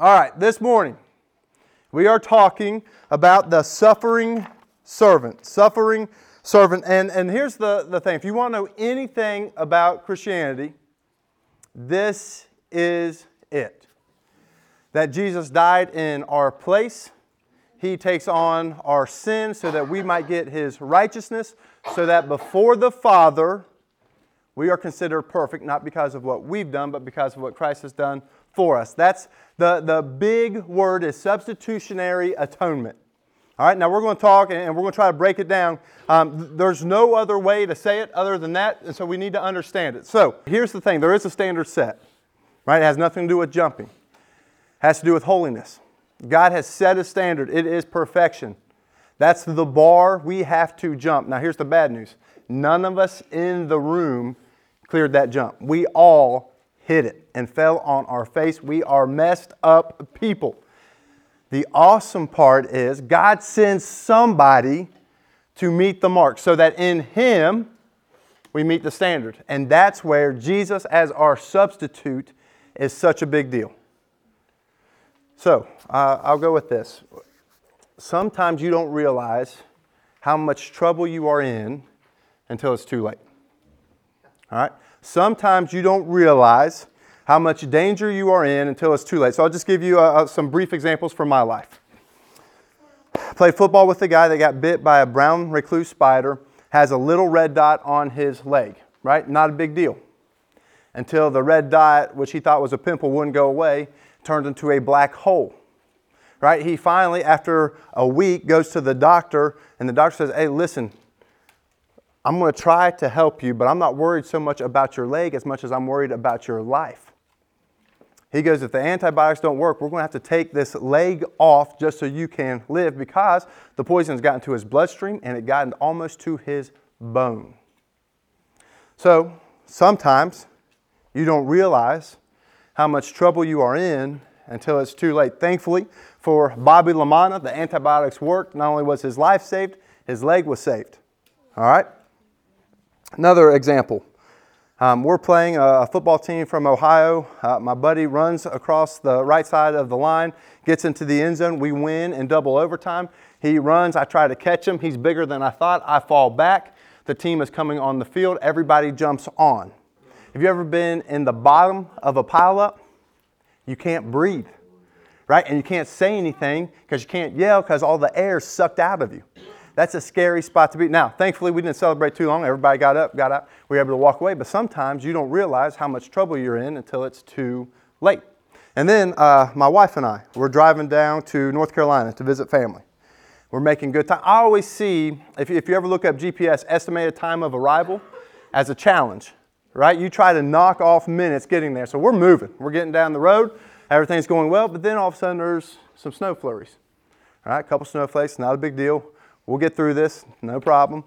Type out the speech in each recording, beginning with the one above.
All right, this morning we are talking about the suffering servant. Suffering servant. And, and here's the, the thing if you want to know anything about Christianity, this is it. That Jesus died in our place. He takes on our sin so that we might get his righteousness, so that before the Father, we are considered perfect, not because of what we've done, but because of what Christ has done for us. That's the, the big word is substitutionary atonement. All right, now we're going to talk and we're going to try to break it down. Um, there's no other way to say it other than that, and so we need to understand it. So here's the thing there is a standard set, right? It has nothing to do with jumping, it has to do with holiness. God has set a standard, it is perfection. That's the bar we have to jump. Now, here's the bad news none of us in the room cleared that jump. We all hit it and fell on our face. We are messed up people. The awesome part is God sends somebody to meet the mark so that in Him we meet the standard. And that's where Jesus, as our substitute, is such a big deal. So uh, I'll go with this. Sometimes you don't realize how much trouble you are in until it's too late. All right? Sometimes you don't realize how much danger you are in until it's too late. So I'll just give you uh, uh, some brief examples from my life. Played football with a guy that got bit by a brown recluse spider, has a little red dot on his leg, right? Not a big deal. Until the red dot, which he thought was a pimple, wouldn't go away, turned into a black hole. Right? He finally, after a week, goes to the doctor, and the doctor says, Hey, listen, I'm going to try to help you, but I'm not worried so much about your leg as much as I'm worried about your life. He goes, if the antibiotics don't work, we're going to have to take this leg off just so you can live because the poison has gotten to his bloodstream and it gotten almost to his bone. So sometimes you don't realize how much trouble you are in until it's too late. Thankfully, for Bobby Lamana, the antibiotics worked. Not only was his life saved, his leg was saved. All right? Another example um, we're playing a, football team from Ohio. Uh, my buddy runs across the right side of the line, gets into the end zone. We win in double overtime. He runs. I try to catch him. He's bigger than I thought. I fall back. The team is coming on the field. Everybody jumps on. Have you ever been in the bottom of a pileup? You can't breathe, right? And you can't say anything because you can't yell because all the air is sucked out of you. That's a scary spot to be. Now, thankfully, we didn't celebrate too long. Everybody got up, got out. We were able to walk away. But sometimes you don't realize how much trouble you're in until it's too late. And then uh, my wife and I, we're driving down to North Carolina to visit family. We're making good time. I always see, if if you ever look up GPS, estimated time of arrival as a challenge, right? You try to knock off minutes getting there. So we're moving. We're getting down the road. Everything's going well. But then all of a sudden there's some snow flurries. All right, a couple snowflakes, not a big deal. We'll get through this, no problem.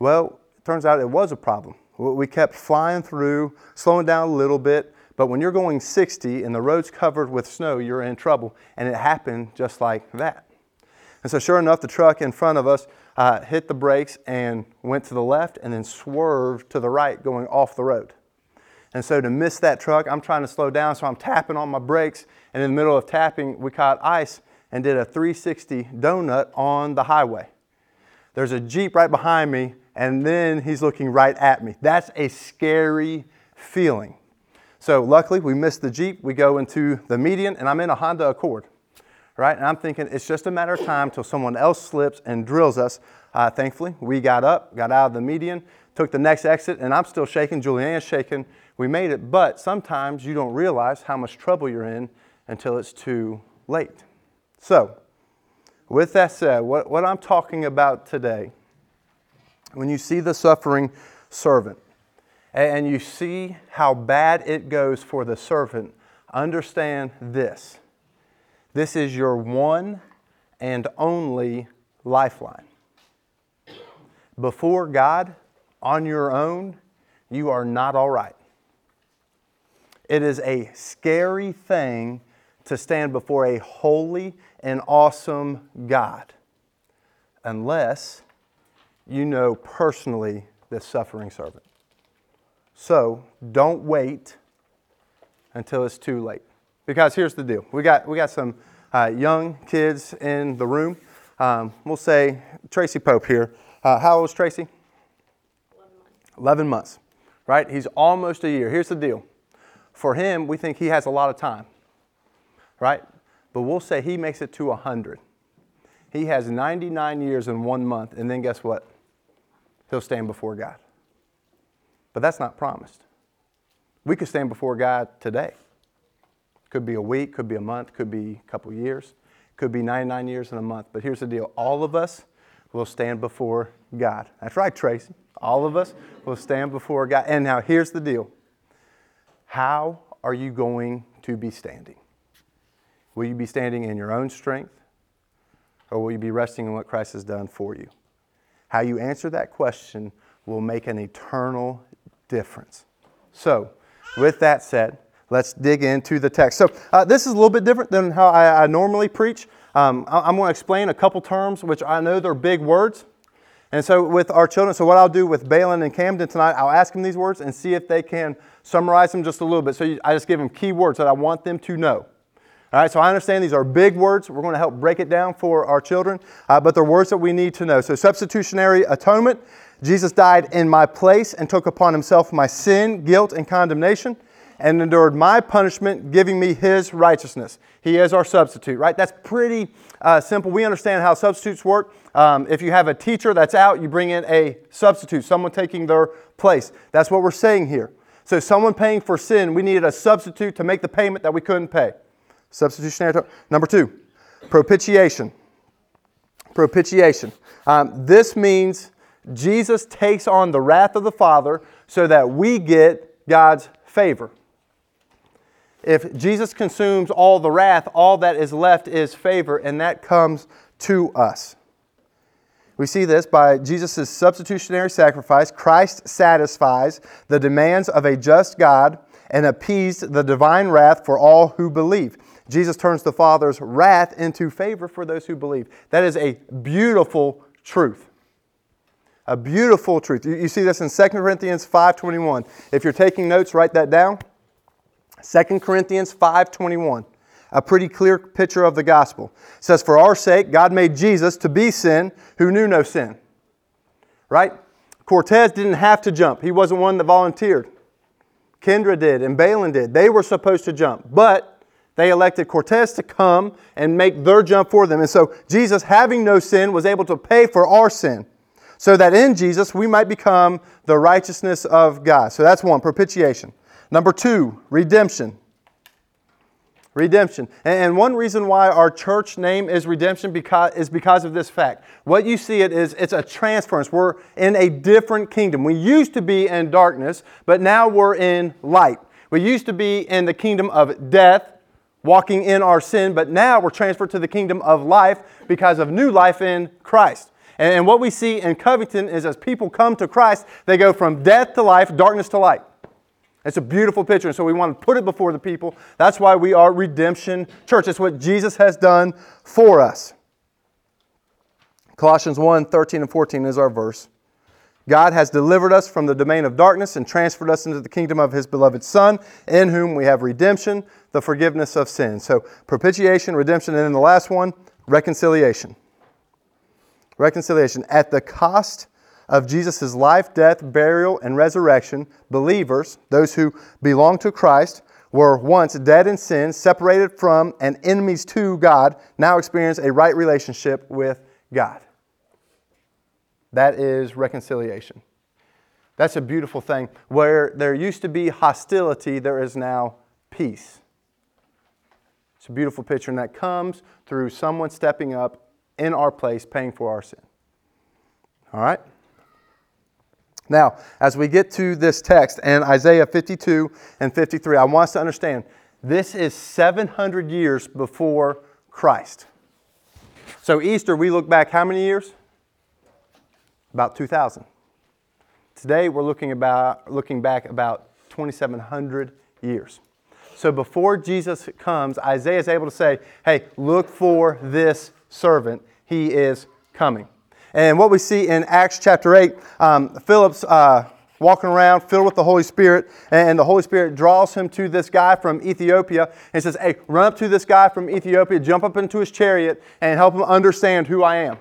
Well, it turns out it was a problem. We kept flying through, slowing down a little bit, but when you're going 60 and the road's covered with snow, you're in trouble. And it happened just like that. And so, sure enough, the truck in front of us uh, hit the brakes and went to the left and then swerved to the right, going off the road. And so, to miss that truck, I'm trying to slow down, so I'm tapping on my brakes. And in the middle of tapping, we caught ice and did a 360 donut on the highway. There's a Jeep right behind me, and then he's looking right at me. That's a scary feeling. So luckily, we missed the Jeep. We go into the median, and I'm in a Honda Accord, right? And I'm thinking it's just a matter of time till someone else slips and drills us. Uh, thankfully, we got up, got out of the median, took the next exit, and I'm still shaking. Julianne's shaking. We made it, but sometimes you don't realize how much trouble you're in until it's too late. So, with that said, what, what I'm talking about today, when you see the suffering servant and you see how bad it goes for the servant, understand this. This is your one and only lifeline. Before God, on your own, you are not all right. It is a scary thing to stand before a holy and awesome God unless you know personally this suffering servant. So don't wait until it's too late. Because here's the deal we got, we got some uh, young kids in the room. Um, we'll say Tracy Pope here. Uh, how old is Tracy? 11 months. 11 months, right? He's almost a year. Here's the deal for him, we think he has a lot of time, right? But we'll say he makes it to 100. He has 99 years in one month, and then guess what? He'll stand before God. But that's not promised. We could stand before God today. Could be a week, could be a month, could be a couple years, could be 99 years in a month. But here's the deal all of us will stand before God. That's right, Tracy. All of us will stand before God. And now here's the deal how are you going to be standing? Will you be standing in your own strength, or will you be resting in what Christ has done for you? How you answer that question will make an eternal difference. So, with that said, let's dig into the text. So, uh, this is a little bit different than how I, I normally preach. Um, I, I'm going to explain a couple terms, which I know they're big words. And so, with our children, so what I'll do with Balin and Camden tonight, I'll ask them these words and see if they can summarize them just a little bit. So, you, I just give them key words that I want them to know. All right, so I understand these are big words. We're going to help break it down for our children, uh, but they're words that we need to know. So, substitutionary atonement Jesus died in my place and took upon himself my sin, guilt, and condemnation, and endured my punishment, giving me his righteousness. He is our substitute, right? That's pretty uh, simple. We understand how substitutes work. Um, if you have a teacher that's out, you bring in a substitute, someone taking their place. That's what we're saying here. So, someone paying for sin, we needed a substitute to make the payment that we couldn't pay. Substitutionary. Number two, propitiation. Propitiation. Um, this means Jesus takes on the wrath of the Father so that we get God's favor. If Jesus consumes all the wrath, all that is left is favor, and that comes to us. We see this by Jesus' substitutionary sacrifice. Christ satisfies the demands of a just God and appeased the divine wrath for all who believe. Jesus turns the Father's wrath into favor for those who believe. That is a beautiful truth. A beautiful truth. You, see this in 2 Corinthians 5.21. If you're taking notes, write that down. 2 Corinthians 5.21. A pretty clear picture of the gospel. It says, For our sake, God made Jesus to be sin who knew no sin. Right? Cortez didn't have to jump. He wasn't one that volunteered. Kendra did, and Balin did. They were supposed to jump, but they elected Cortez to come and make their jump for them. And so Jesus, having no sin, was able to pay for our sin so that in Jesus we might become the righteousness of God. So that's one, propitiation. Number two, redemption. Redemption. And one reason why our church name is redemption because, is because of this fact. What you see it is it's a transference. We're in a different kingdom. We used to be in darkness, but now we're in light. We used to be in the kingdom of death, walking in our sin, but now we're transferred to the kingdom of life because of new life in Christ. And what we see in Covington is as people come to Christ, they go from death to life, darkness to light. It's a beautiful picture, and so we want to put it before the people. That's why we are Redemption Church. It's what Jesus has done for us. Colossians 1 13 and 14 is our verse. God has delivered us from the domain of darkness and transferred us into the kingdom of His beloved Son, in whom we have redemption, the forgiveness of sin. So, propitiation, redemption, and then the last one, reconciliation. Reconciliation. At the cost of Jesus' life, death, burial, and resurrection, believers, those who belong to Christ, were once dead in sin, separated from, and enemies to God, now experience a right relationship with God. That is reconciliation. That's a beautiful thing. Where there used to be hostility, there is now peace. It's a beautiful picture, and that comes through someone stepping up in our place, paying for our sin. All right? Now, as we get to this text and Isaiah 52 and 53, I want us to understand this is 700 years before Christ. So, Easter, we look back how many years? About 2,000. Today, we're looking, about, looking back about 2,700 years. So, before Jesus comes, Isaiah is able to say, hey, look for this servant, he is coming. And what we see in Acts chapter 8, um, Philip's uh, walking around filled with the Holy Spirit, and the Holy Spirit draws him to this guy from Ethiopia and says, Hey, run up to this guy from Ethiopia, jump up into his chariot, and help him understand who I am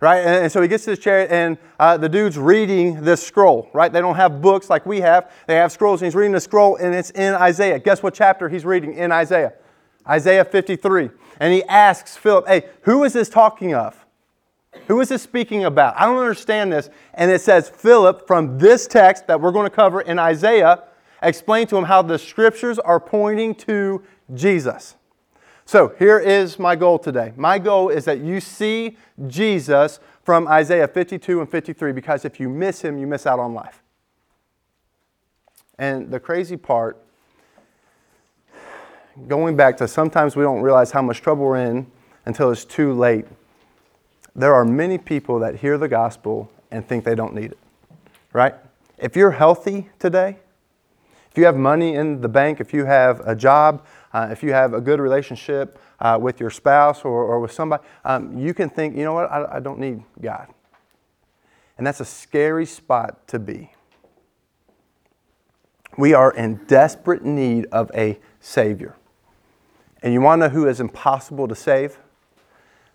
right? And, and, so he gets to this chariot, and uh, the dude's reading this scroll, right? They don't have books like we have, they have scrolls, and he's reading the scroll, and it's in Isaiah. Guess what chapter he's reading in Isaiah? Isaiah 53. And he asks Philip, Hey, who is this talking of? Who is this speaking about? I don't understand this. And it says, Philip, from this text that we're going to cover in Isaiah, explained to him how the scriptures are pointing to Jesus. So here is my goal today. My goal is that you see Jesus from Isaiah 52 and 53 because if you miss him, you miss out on life. And the crazy part, going back to sometimes we don't realize how much trouble we're in until it's too late there are many people that hear the gospel and think they don't need it, right? If you're healthy today, if you have money in the bank, if you have a job, uh, if you have a good relationship uh, with your spouse or, or with somebody, um, you can think, you know what, I, I don't need God. And that's a scary spot to be. We are in desperate need of a Savior. And you want to know who is impossible to save?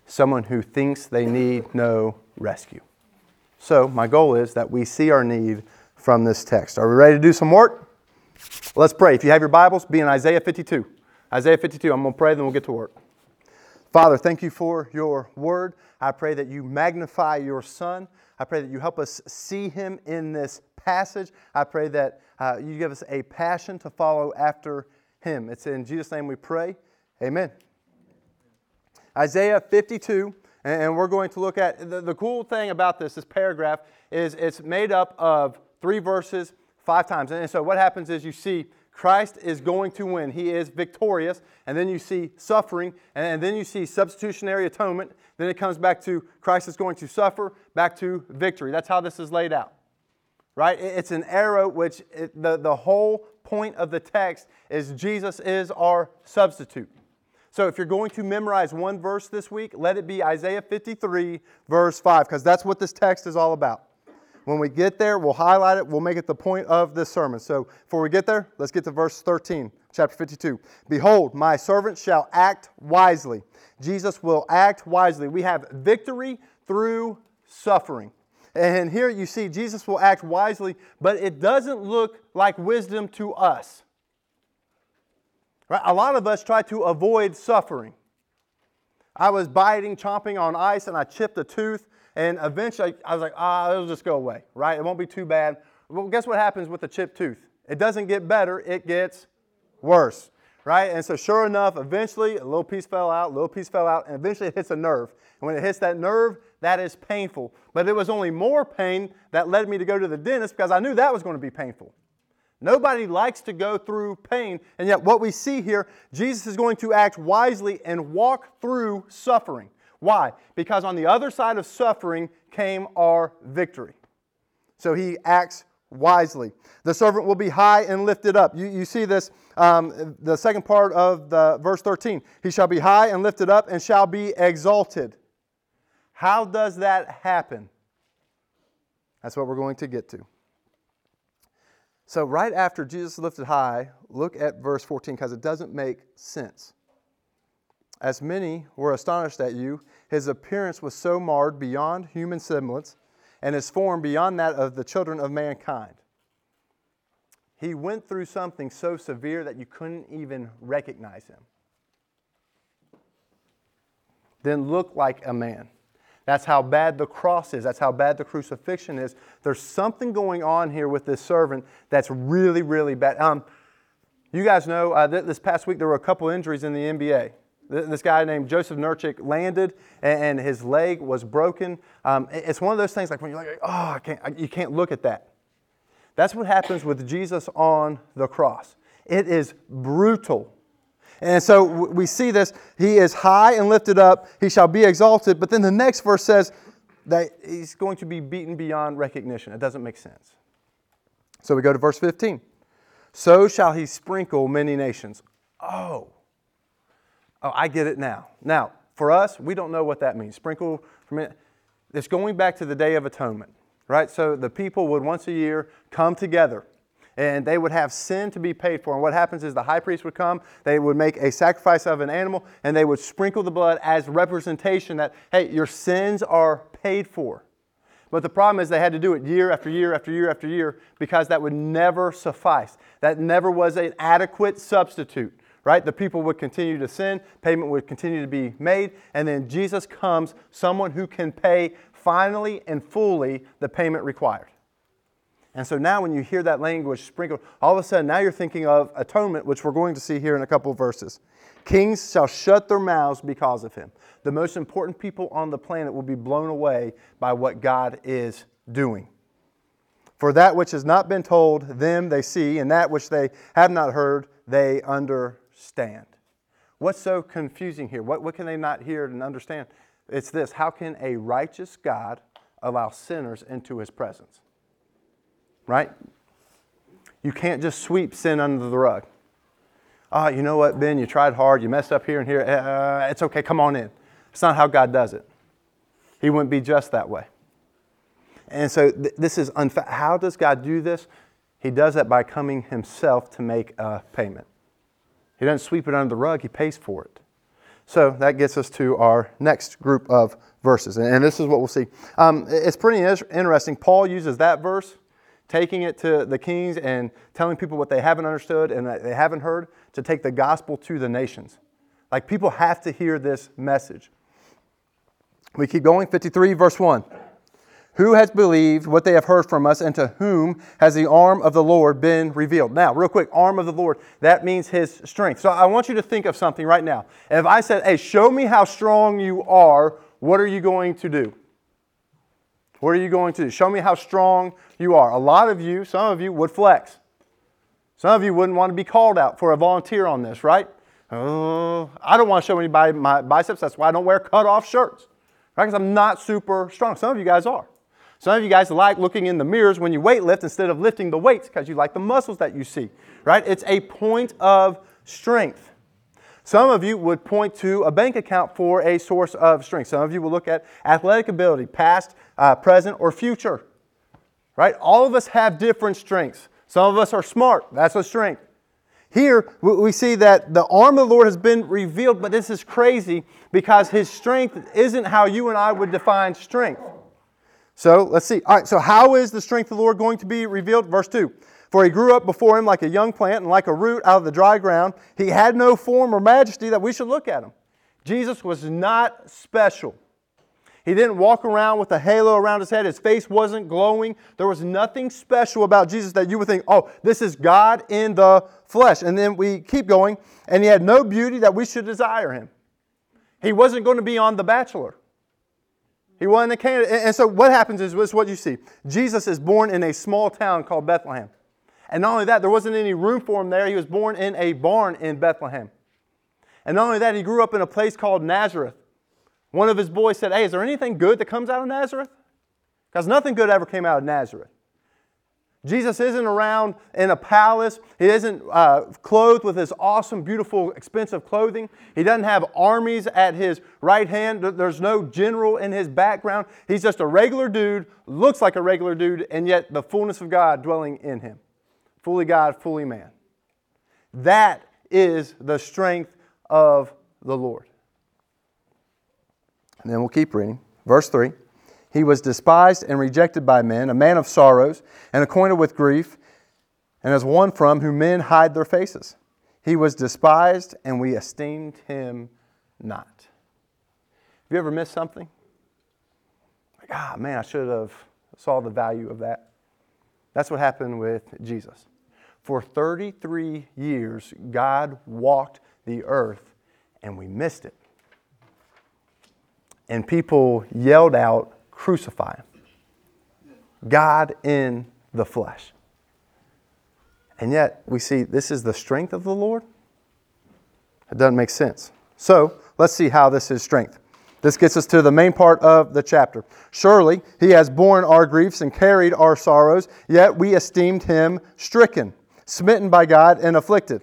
someone who thinks they need no rescue. So, my goal is that we see our need from this text. Are we ready to do some work? Let's pray. If you have your Bibles, be in Isaiah 52. Isaiah 52. I'm going to pray, then we'll get to work. Father, thank you for your word. I pray that you magnify your Son. I pray that you help us see him in this passage. I pray that uh, you give us a passion to follow after him. It's in Jesus' name we pray. Amen. Isaiah 52, and we're going to look at the, the cool thing about this, this paragraph, is it's made up of three verses five times. And so what happens is you see Christ is going to win. He is victorious. And then you see suffering. And then you see substitutionary atonement. Then it comes back to Christ is going to suffer, back to victory. That's how this is laid out. Right? It's an arrow, which it, the, the whole point of the text is Jesus is our substitute. So if you're going to memorize one verse this week, let it be Isaiah 53, verse 5, because that's what this text is all about. When we get there, we'll highlight it, we'll make it the point of this sermon. So before we get there, let's get to verse 13, chapter 52. Behold, my servant shall act wisely. Jesus will act wisely. We have victory through suffering. And here you see Jesus will act wisely, but it doesn't look like wisdom to us. Right? A lot of us try to avoid suffering. I was biting, chomping on ice, and I chipped a tooth, and eventually I was like, ah, it'll just go away, right? It won't be too bad. Well, guess what happens with a chipped tooth? It doesn't get better, it gets worse, right? And so, sure enough, eventually a little piece fell out, a little piece fell out, and eventually it hits a nerve. And when it hits that nerve, that is painful. But it was only more pain that led me to go to the dentist because I knew that was going to be painful. Nobody likes to go through pain. And yet, what we see here, Jesus is going to act wisely and walk through suffering. Why? Because on the other side of suffering came our victory. So he acts wisely. The servant will be high and lifted up. You, you see this, um, the second part of the verse 13. He shall be high and lifted up and shall be exalted. How does that happen? That's what we're going to get to. So, right after Jesus lifted high, look at verse 14 because it doesn't make sense. As many were astonished at you, his appearance was so marred beyond human semblance, and his form beyond that of the children of mankind. He went through something so severe that you couldn't even recognize him. Then look like a man. That's how bad the cross is. That's how bad the crucifixion is. There's something going on here with this servant that's really, really bad. Um, you guys know uh, th- this past week there were a couple injuries in the NBA. Th- this guy named Joseph Nurkić landed and, and his leg was broken. Um, it's one of those things like when you're like, oh, I can't, I, you can't look at that. That's what happens with Jesus on the cross. It is brutal. And so we see this. He is high and lifted up, he shall be exalted. But then the next verse says that he's going to be beaten beyond recognition. It doesn't make sense. So we go to verse 15. So shall he sprinkle many nations. Oh, oh, I get it now. Now, for us, we don't know what that means. Sprinkle, from it. it's going back to the Day of Atonement. right? So the people would once a year come together and they would have sin to be paid for. And what happens is the high priest would come, they would make a sacrifice of an animal, and they would sprinkle the blood as representation that, hey, your sins are paid for. But the problem is they had to do it year after year after year after year because that would never suffice. That never was an adequate substitute, right? The people would continue to sin, payment would continue to be made, and then Jesus comes, someone who can pay finally and fully the payment required. And so now when you hear that language sprinkled, all of a sudden now you're thinking of atonement, which we're going to see here in a couple of verses. Kings shall shut their mouths because of him. The most important people on the planet will be blown away by what God is doing. For that which has not been told them they see, and that which they have not heard they understand. What's so confusing here? What, what can they not hear and understand? It's this how can a righteous God allow sinners into his presence? right? You can't just sweep sin under the rug. Oh, you know what, Ben, you tried hard, you messed up here and here. Uh, it's okay, come on in. It's not how God does it. He wouldn't be just that way. And so th- this is unfa- how does God do this? He does that by coming himself to make a payment. He doesn't sweep it under the rug, he pays for it. So that gets us to our next group of verses. And, this is what we'll see. Um, it's pretty interesting. Paul uses that verse taking it to the kings and telling people what they haven't understood and they haven't heard to take the gospel to the nations. Like people have to hear this message. We keep going, 53, verse 1. Who has believed what they have heard from us, and to whom has the arm of the Lord been revealed? Now, real quick, arm of the Lord, that means his strength. So I want you to think of something right now. If I said, hey, show me how strong you are, what are you going to do? What are you going to do? Show me how strong you are. A lot of you, some of you, would flex. Some of you wouldn't want to be called out for a volunteer on this, right? Oh, I don't want to show anybody my biceps. That's why I don't wear cut off shirts, right? Because I'm not super strong. Some of you guys are. Some of you guys like looking in the mirrors when you weight lift instead of lifting the weights because you like the muscles that you see, right? It's a point of strength. Some of you would point to a bank account for a source of strength. Some of you will look at athletic ability, past, uh, present, or future. Right? All of us have different strengths. Some of us are smart. That's a strength. Here, we see that the arm of the Lord has been revealed, but this is crazy because his strength isn't how you and I would define strength. So let's see. All right, so how is the strength of the Lord going to be revealed? Verse 2 for he grew up before him like a young plant and like a root out of the dry ground. He had no form or majesty that we should look at him. Jesus was not special. He didn't walk around with a halo around his head. His face wasn't glowing. There was nothing special about Jesus that you would think, oh, this is God in the flesh. And then we keep going, and he had no beauty that we should desire him. He wasn't going to be on The Bachelor. He wasn't a candidate. And so what happens is, is what you see. Jesus is born in a small town called Bethlehem. And not only that, there wasn't any room for him there. He was born in a barn in Bethlehem. And not only that, he grew up in a place called Nazareth. One of his boys said, Hey, is there anything good that comes out of Nazareth? Because nothing good ever came out of Nazareth. Jesus isn't around in a palace. He isn't uh, clothed with his awesome, beautiful, expensive clothing. He doesn't have armies at his right hand. There's no general in his background. He's just a regular dude, looks like a regular dude, and yet the fullness of God dwelling in him fully God, fully man. That is the strength of the Lord. And then we'll keep reading. Verse 3 He was despised and rejected by men, a man of sorrows and acquainted with grief, and as one from whom men hide their faces. He was despised, and we esteemed him not. Have you ever missed something? Like, ah, man, I should have saw the value of that. That's what happened with Jesus. For 33 years, God walked the earth and we missed it. And people yelled out, Crucify him. God in the flesh. And yet, we see this is the strength of the Lord. It doesn't make sense. So, let's see how this is strength. This gets us to the main part of the chapter. Surely he has borne our griefs and carried our sorrows, yet we esteemed him stricken smitten by God and afflicted.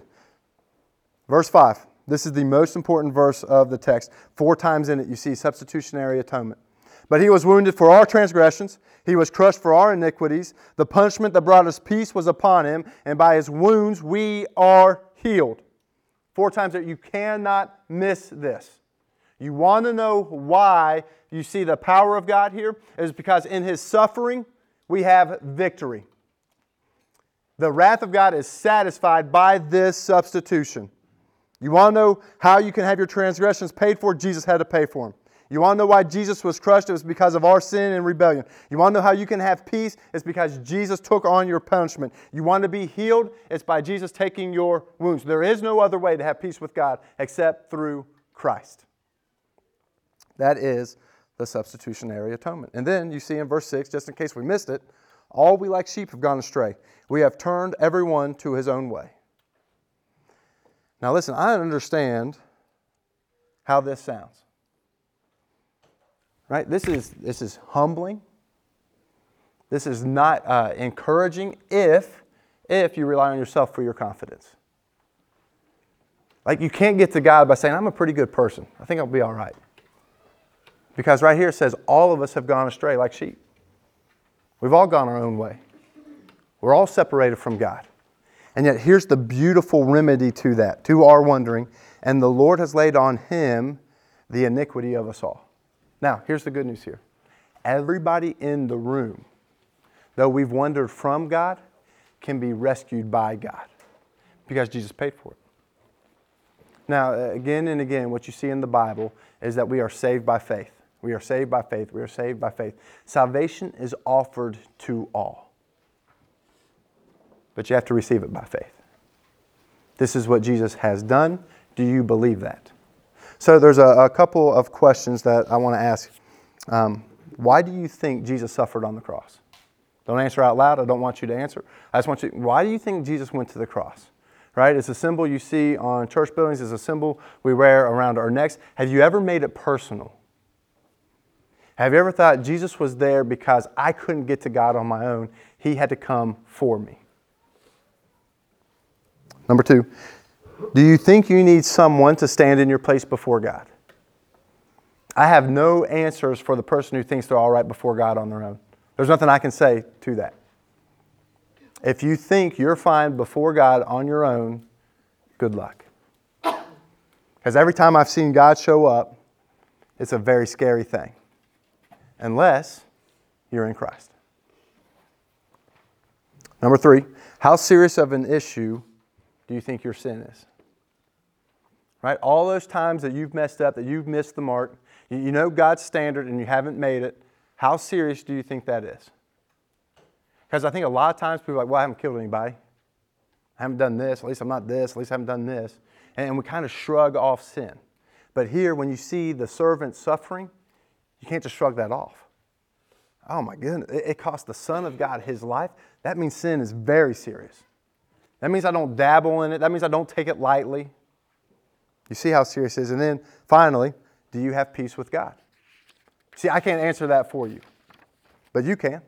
Verse 5. This is the most important verse of the text. Four times in it, you see substitutionary atonement. But he was wounded for our transgressions, he was crushed for our iniquities. The punishment that brought us peace was upon him, and by his wounds we are healed. Four times that you cannot miss this. You want to know why you see the power of God here? Is because in his suffering we have victory. The wrath of God is satisfied by this substitution. You want to know how you can have your transgressions paid for? Jesus had to pay for them. You want to know why Jesus was crushed? It was because of our sin and rebellion. You want to know how you can have peace? It's because Jesus took on your punishment. You want to be healed? It's by Jesus taking your wounds. There is no other way to have peace with God except through Christ. That is the substitutionary atonement. And then you see in verse 6, just in case we missed it, all we like sheep have gone astray. We have turned everyone to his own way. Now, listen, I understand how this sounds. Right? This is, this is humbling. This is not uh, encouraging if, if you rely on yourself for your confidence. Like, you can't get to God by saying, I'm a pretty good person. I think I'll be all right. Because right here it says, all of us have gone astray like sheep. We've all gone our own way. We're all separated from God. And yet, here's the beautiful remedy to that, to our wondering. And the Lord has laid on him the iniquity of us all. Now, here's the good news here everybody in the room, though we've wandered from God, can be rescued by God because Jesus paid for it. Now, uh, again and again, what you see in the Bible is that we are saved by faith. We are saved by faith. We are saved by faith. Salvation is offered to all, but you have to receive it by faith. This is what Jesus has done. Do you believe that? So, there's a, a couple of questions that I want to ask. Um, why do you think Jesus suffered on the cross? Don't answer out loud. I don't want you to answer. I just want you. Why do you think Jesus went to the cross? Right? It's a symbol you see on church buildings. It's a symbol we wear around our necks. Have you ever made it personal? Have you ever thought Jesus was there because I couldn't get to God on my own? He had to come for me. Number two, do you think you need someone to stand in your place before God? I have no answers for the person who thinks they're all right before God on their own. There's nothing I can say to that. If you think you're fine before God on your own, good luck. Because every time I've seen God show up, it's a very scary thing unless you're in Christ. Number three, how serious of an issue you think your sin is? Right? All those times that you've messed up, that you've missed the mark, you know God's standard and you haven't made it, how serious do you think that is? Because I think a lot of times people are like, well, I haven't killed anybody. I haven't done this. At least I'm not this. At least I haven't done this. And we kind of shrug off sin. But here, when you see the servant suffering, you can't just shrug that off. Oh my goodness, it cost the Son of God his life. That means sin is very serious. That means I don't dabble in it. That means I don't take it lightly. You see how serious it is. And then finally, do you have peace with God? See, I can't answer that for you, but you can.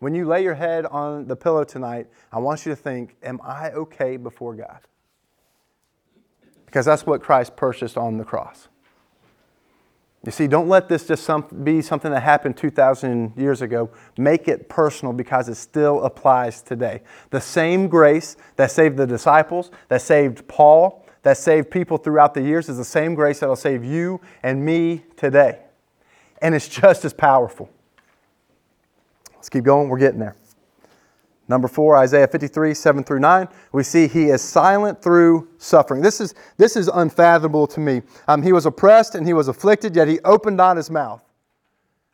When you lay your head on the pillow tonight, I want you to think, Am I okay before God? Because that's what Christ purchased on the cross. You see, don't let this just some, be something that happened 2,000 years ago. Make it personal because it still applies today. The same grace that saved the disciples, that saved Paul, that saved people throughout the years is the same grace that will save you and me today. And it's just as powerful. Let's keep going. We're getting there. Number four, Isaiah 53, 7 through 9, we see he is silent through suffering. This is, this is unfathomable to me. Um, he was oppressed and he was afflicted, yet he opened not his mouth.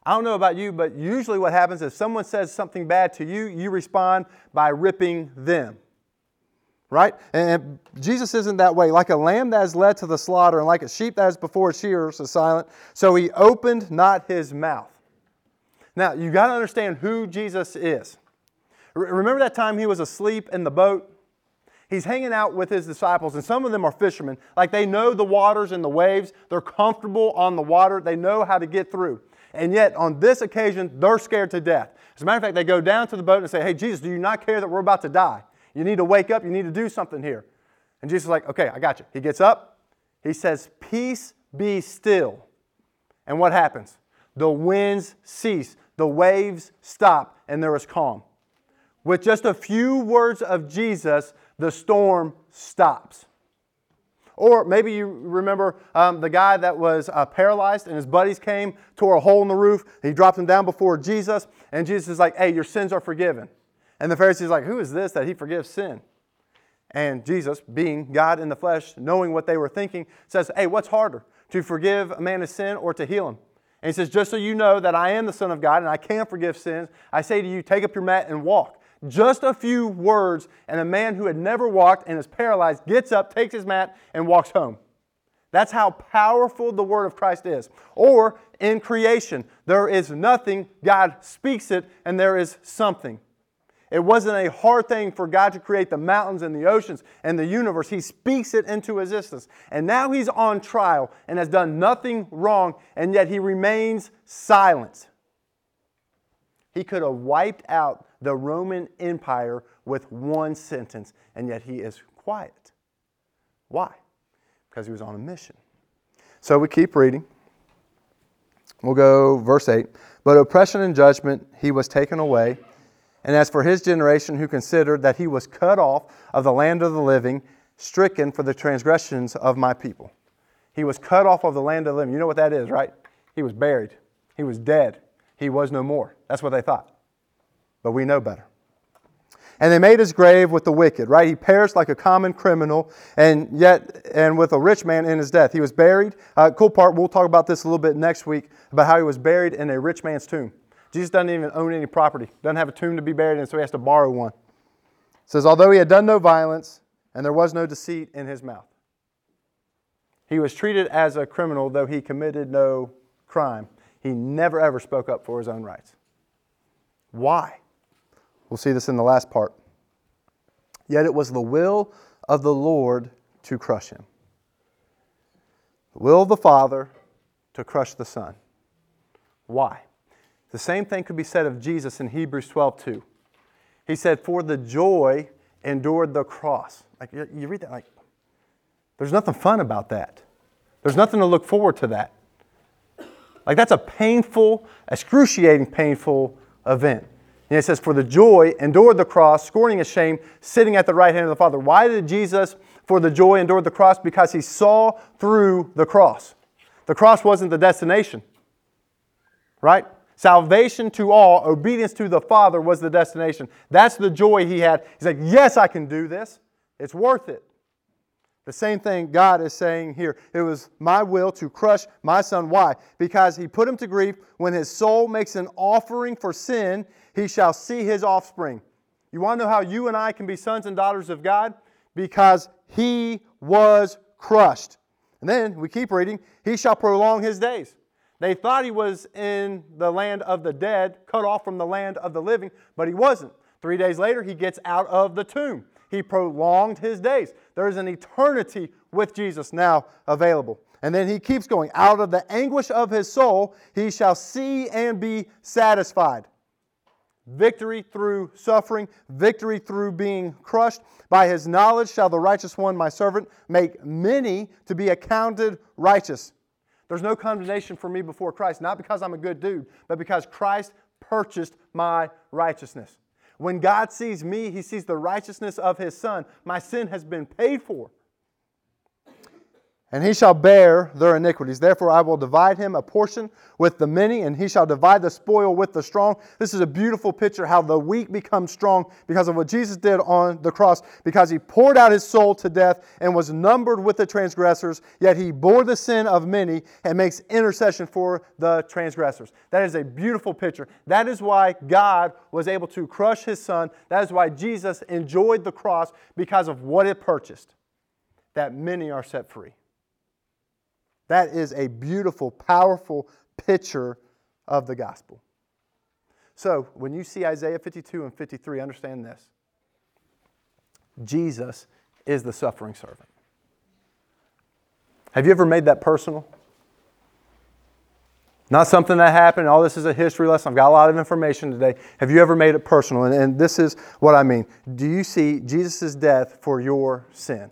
I don't know about you, but usually what happens is someone says something bad to you, you respond by ripping them. Right? And Jesus isn't that way. Like a lamb that is led to the slaughter, and like a sheep that is before shearers is silent, so he opened not his mouth. Now, you got to understand who Jesus is. Remember that time he was asleep in the boat? He's hanging out with his disciples, and some of them are fishermen. Like they know the waters and the waves, they're comfortable on the water, they know how to get through. And yet, on this occasion, they're scared to death. As a matter of fact, they go down to the boat and say, Hey, Jesus, do you not care that we're about to die? You need to wake up, you need to do something here. And Jesus is like, Okay, I got you. He gets up, he says, Peace be still. And what happens? the winds cease, the waves stop, and there is calm. With just a few words of Jesus, the storm stops. Or maybe you remember um, the guy that was uh, paralyzed and his buddies came, tore a hole in the roof. He dropped him down before Jesus, and Jesus is like, Hey, your sins are forgiven. And the Pharisees like, Who is this that he forgives sin? And Jesus, being God in the flesh, knowing what they were thinking, says, Hey, what's harder, to forgive a man his sin or to heal him? And he says, Just so you know that I am the Son of God and I can forgive sins, I say to you, take up your mat and walk. Just a few words, and a man who had never walked and is paralyzed gets up, takes his mat, and walks home. That's how powerful the word of Christ is. Or in creation, there is nothing, God speaks it, and there is something. It wasn't a hard thing for God to create the mountains and the oceans and the universe. He speaks it into existence. And now he's on trial and has done nothing wrong, and yet he remains silent. He could have wiped out the Roman Empire with one sentence, and yet he is quiet. Why? Because he was on a mission. So we keep reading. We'll go verse 8. But oppression and judgment he was taken away. And as for his generation who considered that he was cut off of the land of the living, stricken for the transgressions of my people. He was cut off of the land of the living. You know what that is, right? He was buried. He was dead. He was no more. That's what they thought but we know better. And they made his grave with the wicked, right? He perished like a common criminal, and yet, and with a rich man in his death. He was buried. Uh, cool part, we'll talk about this a little bit next week about how he was buried in a rich man's tomb. Jesus doesn't even own any property, doesn't have a tomb to be buried in, so he has to borrow one. It says, although he had done no violence, and there was no deceit in his mouth. He was treated as a criminal, though he committed no crime. He never ever spoke up for his own rights. Why? We'll see this in the last part. Yet it was the will of the Lord to crush him. The will of the Father to crush the Son. Why? The same thing could be said of Jesus in Hebrews 12 2. He said, For the joy endured the cross. Like you read that, like, there's nothing fun about that. There's nothing to look forward to that. Like, that's a painful, excruciating, painful event. And it says, For the joy endured the cross, scorning his shame, sitting at the right hand of the Father. Why did Jesus, for the joy, endure the cross? Because he saw through the cross. The cross wasn't the destination, right? Salvation to all, obedience to the Father was the destination. That's the joy he had. He's like, Yes, I can do this. It's worth it. The same thing God is saying here. It was my will to crush my son. Why? Because he put him to grief. When his soul makes an offering for sin, he shall see his offspring. You want to know how you and I can be sons and daughters of God? Because he was crushed. And then we keep reading, he shall prolong his days. They thought he was in the land of the dead, cut off from the land of the living, but he wasn't. Three days later, he gets out of the tomb. He prolonged his days. There is an eternity with Jesus now available. And then he keeps going. Out of the anguish of his soul, he shall see and be satisfied. Victory through suffering, victory through being crushed. By his knowledge shall the righteous one, my servant, make many to be accounted righteous. There's no condemnation for me before Christ, not because I'm a good dude, but because Christ purchased my righteousness. When God sees me, he sees the righteousness of his Son. My sin has been paid for and he shall bear their iniquities. Therefore, I will divide him a portion with the many, and he shall divide the spoil with the strong. This is a beautiful picture how the weak become strong because of what Jesus did on the cross, because he poured out his soul to death and was numbered with the transgressors, yet he bore the sin of many and makes intercession for the transgressors. That is a beautiful picture. That is why God was able to crush his son. That is why Jesus enjoyed the cross because of what it purchased, that many are set free. That is a beautiful, powerful picture of the gospel. So, when you see Isaiah 52 and 53, understand this Jesus is the suffering servant. Have you ever made that personal? Not something that happened. All this is a history lesson. I've got a lot of information today. Have you ever made it personal? And, and this is what I mean. Do you see Jesus' death for your sin?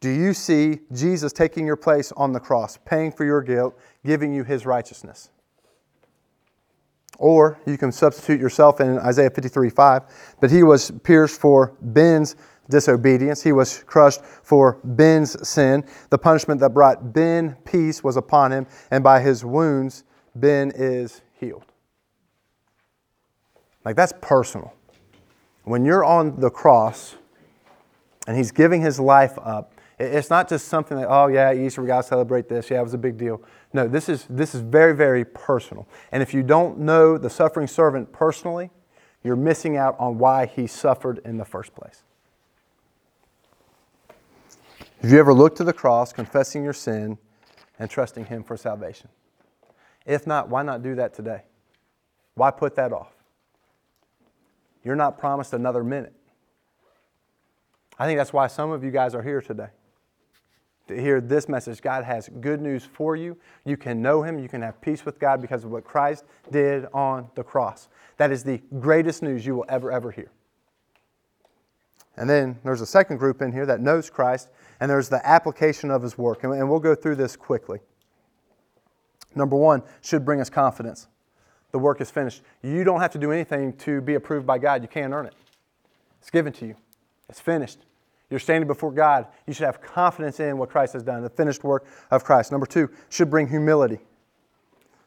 Do you see Jesus taking your place on the cross, paying for your guilt, giving you his righteousness? Or you can substitute yourself in Isaiah 53 5. But he was pierced for Ben's disobedience, he was crushed for Ben's sin. The punishment that brought Ben peace was upon him, and by his wounds, Ben is healed. Like that's personal. When you're on the cross and he's giving his life up, it's not just something that, oh, yeah, Easter, we got to celebrate this. Yeah, it was a big deal. No, this is, this is very, very personal. And if you don't know the suffering servant personally, you're missing out on why he suffered in the first place. Have you ever looked to the cross, confessing your sin, and trusting Him for salvation? If not, why not do that today? Why put that off? You're not promised another minute. I think that's why some of you guys are here today to hear this message. God has good news for you. You can know Him. You can have peace with God because of what Christ did on the cross. That is the greatest news you will ever, ever hear. And then there's a second group in here that knows Christ, and there's the application of His work. And we'll go through this quickly. Number one should bring us confidence. The work is finished. You don't have to do anything to be approved by God, you can't earn it. It's given to you, it's finished. You're standing before God. You should have confidence in what Christ has done, the finished work of Christ. Number two, should bring humility.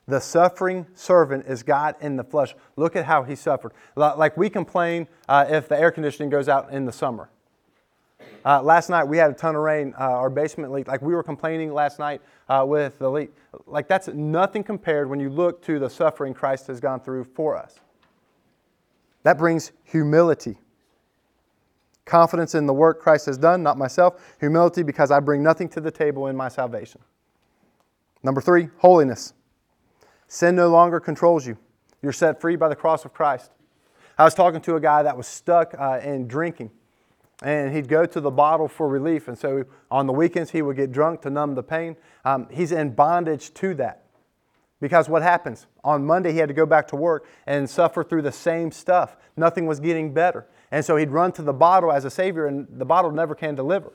The suffering servant is God in the flesh. Look at how he suffered. Like we complain uh, if the air conditioning goes out in the summer. Uh, last night we had a ton of rain. Uh, our basement leaked. Like we were complaining last night uh, with the leak. Like that's nothing compared when you look to the suffering Christ has gone through for us. That brings humility. Confidence in the work Christ has done, not myself. Humility because I bring nothing to the table in my salvation. Number three, holiness. Sin no longer controls you. You're set free by the cross of Christ. I was talking to a guy that was stuck uh, in drinking, and he'd go to the bottle for relief. And so on the weekends, he would get drunk to numb the pain. Um, he's in bondage to that. Because what happens? On Monday, he had to go back to work and suffer through the same stuff. Nothing was getting better. And so he'd run to the bottle as a Savior, and the bottle never can deliver.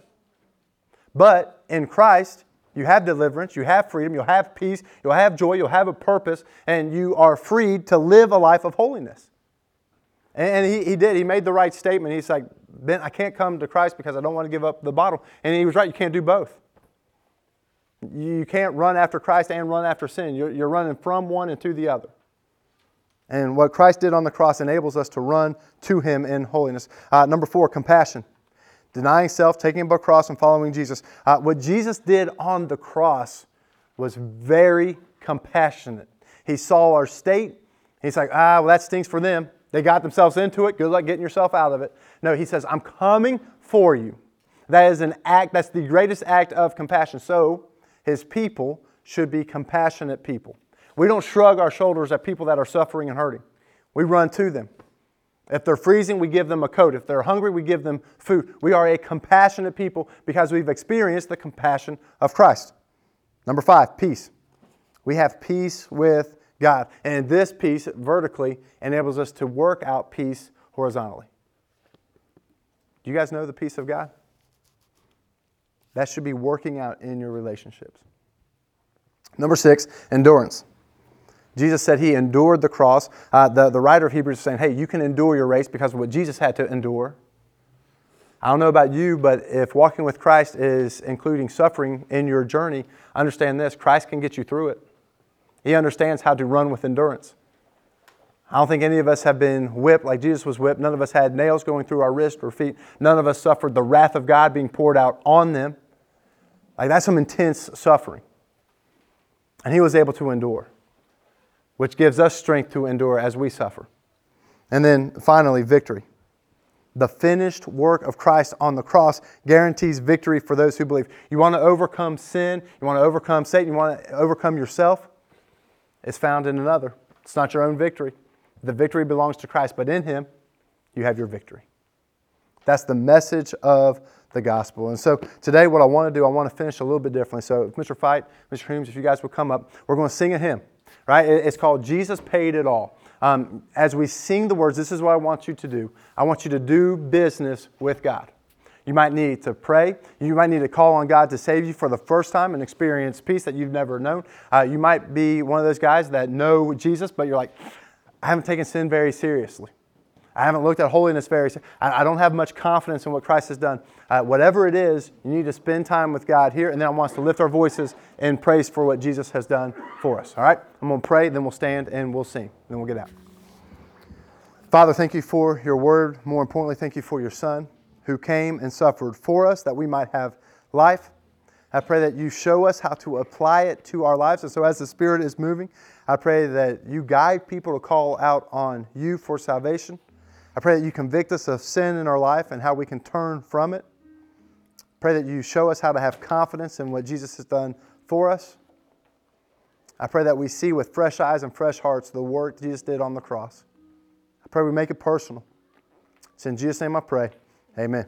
But in Christ, you have deliverance, you have freedom, you'll have peace, you'll have joy, you'll have a purpose, and you are freed to live a life of holiness. And he, he did. He made the right statement. He's like, Ben, I can't come to Christ because I don't want to give up the bottle. And he was right. You can't do both. You can't run after Christ and run after sin. You're, you're running from one and to the other. And what Christ did on the cross enables us to run to Him in holiness. Uh, number four, compassion. Denying self, taking up a cross, and following Jesus. Uh, what Jesus did on the cross was very compassionate. He saw our state. He's like, ah, well, that stinks for them. They got themselves into it. Good luck getting yourself out of it. No, He says, I'm coming for you. That is an act, that's the greatest act of compassion. So, His people should be compassionate people. We don't shrug our shoulders at people that are suffering and hurting. We run to them. If they're freezing, we give them a coat. If they're hungry, we give them food. We are a compassionate people because we've experienced the compassion of Christ. Number five, peace. We have peace with God. And this peace vertically enables us to work out peace horizontally. Do you guys know the peace of God? That should be working out in your relationships. Number six, endurance. Jesus said he endured the cross. Uh, the, the writer of Hebrews is saying, hey, you can endure your race because of what Jesus had to endure. I don't know about you, but if walking with Christ is including suffering in your journey, understand this Christ can get you through it. He understands how to run with endurance. I don't think any of us have been whipped like Jesus was whipped. None of us had nails going through our wrist or feet. None of us suffered the wrath of God being poured out on them. Like that's some intense suffering. And he was able to endure which gives us strength to endure as we suffer. And then finally, victory. The finished work of Christ on the cross guarantees victory for those who believe. You want to overcome sin, you want to overcome Satan, you want to overcome yourself, it's found in another. It's not your own victory. The victory belongs to Christ, but in Him, you have your victory. That's the message of the gospel. And so today, what I want to do, I want to finish a little bit differently. So, Mr. Fight, Mr. Humes, if you guys would come up, we're going to sing a hymn right? It's called Jesus Paid It All. Um, as we sing the words, this is what I want you to do. I want you to do business with God. You might need to pray. You might need to call on God to save you for the first time and experience peace that you've never known. Uh, you might be one of those guys that know Jesus, but you're like, I haven't taken sin very seriously. I haven't looked at holiness very. I, don't have much confidence in what Christ has done. Uh, whatever it is, you need to spend time with God here, and then I want us to lift our voices in praise for what Jesus has done for us. All right, I'm going to pray, then we'll stand and we'll sing, then we'll get out. Father, thank you for your word. More importantly, thank you for your Son who came and suffered for us that we might have life. I pray that you show us how to apply it to our lives. And so, as the Spirit is moving, I pray that you guide people to call out on you for salvation. I pray that you convict us of sin in our life and how we can turn from it. Pray that you show us how to have confidence in what Jesus has done for us. I pray that we see with fresh eyes and fresh hearts the work Jesus did on the cross. I pray we make it personal. It's in Jesus' name I pray. Amen.